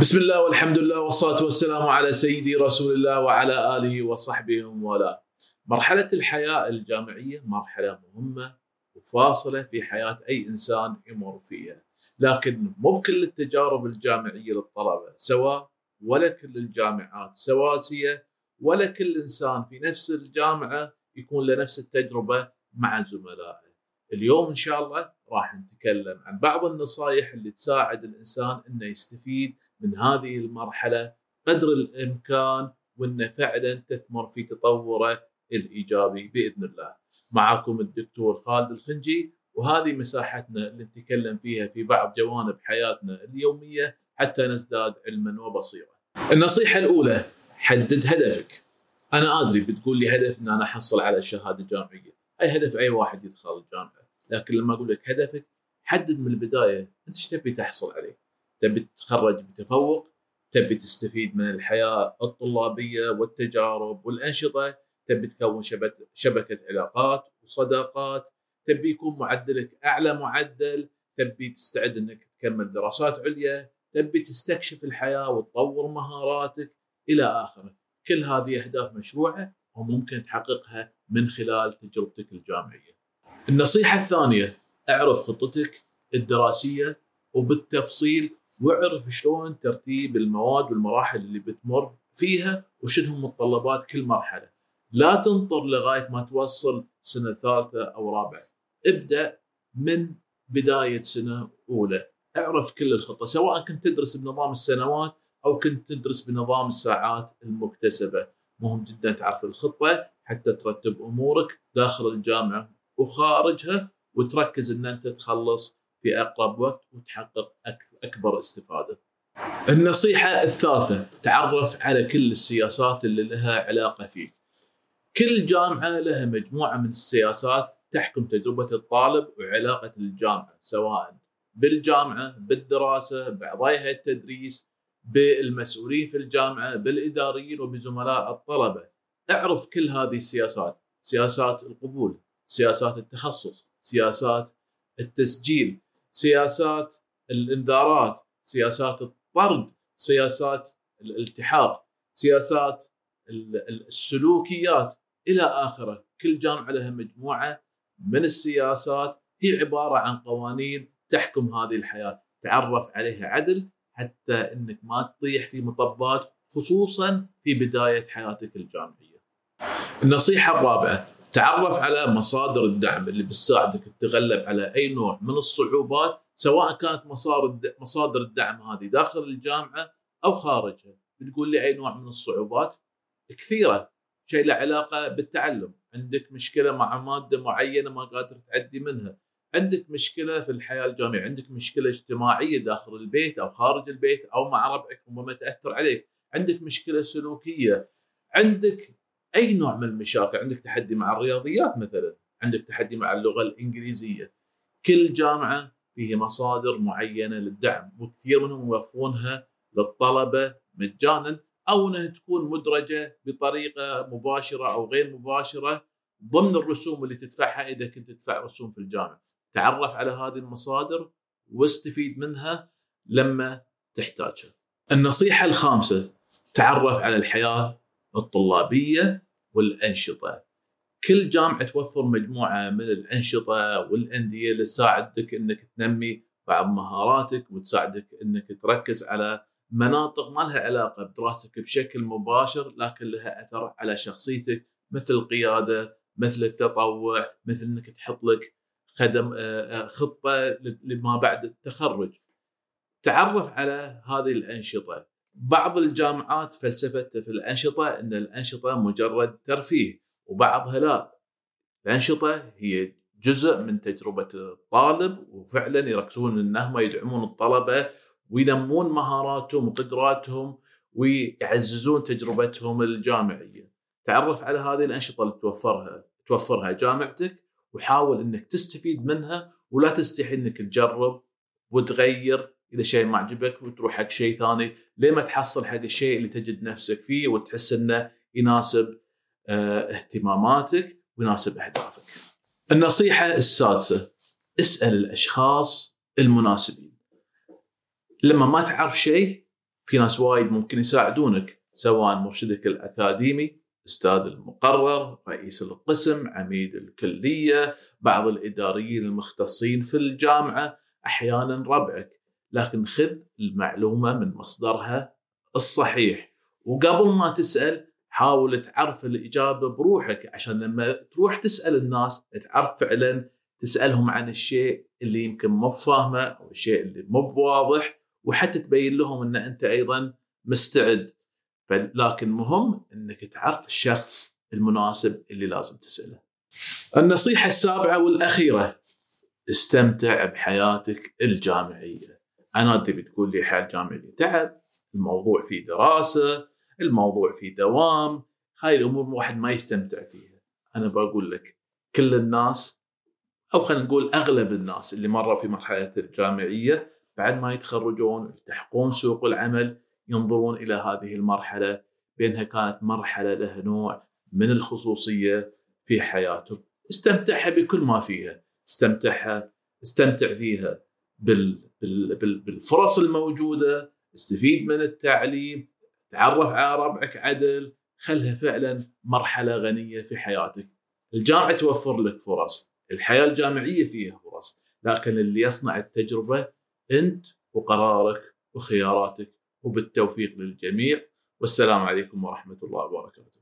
بسم الله والحمد لله والصلاة والسلام على سيدي رسول الله وعلى آله وصحبه وموالاه. مرحلة الحياة الجامعية مرحلة مهمة وفاصلة في حياة أي إنسان يمر فيها. لكن مو بكل التجارب الجامعية للطلبة سواء ولا كل الجامعات سواسية ولا كل إنسان في نفس الجامعة يكون له نفس التجربة مع زملائه. اليوم إن شاء الله راح نتكلم عن بعض النصائح اللي تساعد الإنسان أنه يستفيد من هذه المرحلة قدر الإمكان وإنه فعلا تثمر في تطوره الإيجابي بإذن الله. معكم الدكتور خالد الخنجي وهذه مساحتنا اللي نتكلم فيها في بعض جوانب حياتنا اليومية حتى نزداد علما وبصيره. النصيحة الأولى حدد هدفك. أنا أدري بتقول لي هدف أن أنا أحصل على شهادة جامعية، أي هدف أي واحد يدخل الجامعة، لكن لما أقول لك هدفك حدد من البداية أنت إيش تبي تحصل عليه؟ تبي تتخرج بتفوق تبي تستفيد من الحياة الطلابية والتجارب والأنشطة تبي تكون شبكة علاقات وصداقات تبي يكون معدلك أعلى معدل تبي تستعد إنك تكمل دراسات عليا تبي تستكشف الحياة وتطور مهاراتك إلى آخره. كل هذه أهداف مشروعة وممكن تحققها من خلال تجربتك الجامعية. النصيحة الثانية أعرف خطتك الدراسية وبالتفصيل واعرف شلون ترتيب المواد والمراحل اللي بتمر فيها وشنو متطلبات كل مرحلة. لا تنطر لغاية ما توصل سنة ثالثة أو رابعة. ابدأ من بداية سنة أولى. اعرف كل الخطة سواء كنت تدرس بنظام السنوات أو كنت تدرس بنظام الساعات المكتسبة. مهم جدا تعرف الخطة حتى ترتب أمورك داخل الجامعة وخارجها وتركز إن أنت تخلص في أقرب وقت وتحقق أكبر استفادة. النصيحة الثالثة تعرف على كل السياسات اللي لها علاقة فيك. كل جامعة لها مجموعة من السياسات تحكم تجربة الطالب وعلاقة الجامعة سواء بالجامعة، بالدراسة، باعضائها التدريس، بالمسؤولين في الجامعة، بالإداريين وبزملاء الطلبة. اعرف كل هذه السياسات، سياسات القبول، سياسات التخصص، سياسات التسجيل، سياسات الإنذارات سياسات الطرد سياسات الالتحاق سياسات السلوكيات إلى آخره. كل جامعه لها مجموعة من السياسات. هي عبارة عن قوانين تحكم هذه الحياة. تعرف عليها عدل حتى إنك ما تطيح في مطبات خصوصا في بداية حياتك الجامعية. النصيحة الرابعة. تعرف على مصادر الدعم اللي بتساعدك تتغلب على أي نوع من الصعوبات سواء كانت مصادر الدعم هذه داخل الجامعة أو خارجها. بتقول لي أي نوع من الصعوبات؟ كثيرة. شيء له علاقة بالتعلم. عندك مشكلة مع مادة معينة ما قادر تعدي منها. عندك مشكلة في الحياة الجامعية. عندك مشكلة اجتماعية داخل البيت أو خارج البيت أو مع ربعك ربما تاثر عليك. عندك مشكلة سلوكية. عندك أي نوع من المشاكل عندك تحدي مع الرياضيات مثلا عندك تحدي مع اللغة الإنجليزية كل جامعة فيه مصادر معينة للدعم وكثير منهم يوفرونها للطلبة مجانا أو إنها تكون مدرجة بطريقة مباشرة أو غير مباشرة ضمن الرسوم اللي تدفعها إذا كنت تدفع رسوم في الجامعة. تعرف على هذه المصادر واستفيد منها لما تحتاجها. النصيحة الخامسة تعرف على الحياة الطلابية والأنشطة. كل جامعة توفر مجموعة من الأنشطة والأندية اللي تساعدك إنك تنمي بعض مهاراتك وتساعدك إنك تركز على مناطق ما لها علاقة بدراستك بشكل مباشر لكن لها أثر على شخصيتك مثل القيادة، مثل التطوع، مثل إنك تحط لك خدم آه، خطة لما بعد التخرج. تعرف على هذه الأنشطة. بعض الجامعات فلسفتها في الأنشطة إن الأنشطة مجرد ترفيه وبعضها لا. الأنشطة هي جزء من تجربة الطالب وفعلا يركزون انهم يدعمون الطلبة وينمون مهاراتهم وقدراتهم ويعززون تجربتهم الجامعية. تعرف على هذه الأنشطة اللي توفرها توفرها جامعتك وحاول إنك تستفيد منها ولا تستحي إنك تجرب وتغير إذا شيء ما عجبك وتروح حق شيء ثاني ليه ما تحصل حق الشيء اللي تجد نفسك فيه وتحس إنه يناسب آه، اهتماماتك ويناسب أهدافك. النصيحة السادسة اسأل الأشخاص المناسبين. لما ما تعرف شيء في ناس وايد ممكن يساعدونك سواء مرشدك الأكاديمي أستاذ المقرر رئيس القسم عميد الكلية بعض الإداريين المختصين في الجامعة أحيانا ربعك لكن خذ المعلومة من مصدرها الصحيح وقبل ما تسأل حاول تعرف الإجابة بروحك عشان لما تروح تسأل الناس تعرف فعلا تسألهم عن الشيء اللي يمكن مو فاهمه أو الشيء اللي مو بواضح وحتى تبين لهم إن أنت أيضا مستعد لكن مهم إنك تعرف الشخص المناسب اللي لازم تسأله. النصيحة السابعة والأخيرة استمتع بحياتك الجامعية. أنا تبي تقول لي حياة جامعيه تعب، الموضوع فيه دراسة، الموضوع فيه دوام، هاي الأمور واحد ما يستمتع فيها. أنا بقول لك كل الناس أو خلينا نقول أغلب الناس اللي مروا في مرحلة الجامعية بعد ما يتخرجون يلتحقون سوق العمل ينظرون إلى هذه المرحلة بأنها كانت مرحلة لها نوع من الخصوصية في حياته استمتعها بكل ما فيها استمتعها استمتع فيها بالفرص الموجودة استفيد من التعليم تعرف على ربعك عدل خلها فعلا مرحلة غنية في حياتك. الجامعة توفر لك فرص الحياة الجامعية فيها فرص لكن اللي يصنع التجربة أنت وقرارك وخياراتك وبالتوفيق للجميع. والسلام عليكم ورحمة الله وبركاته.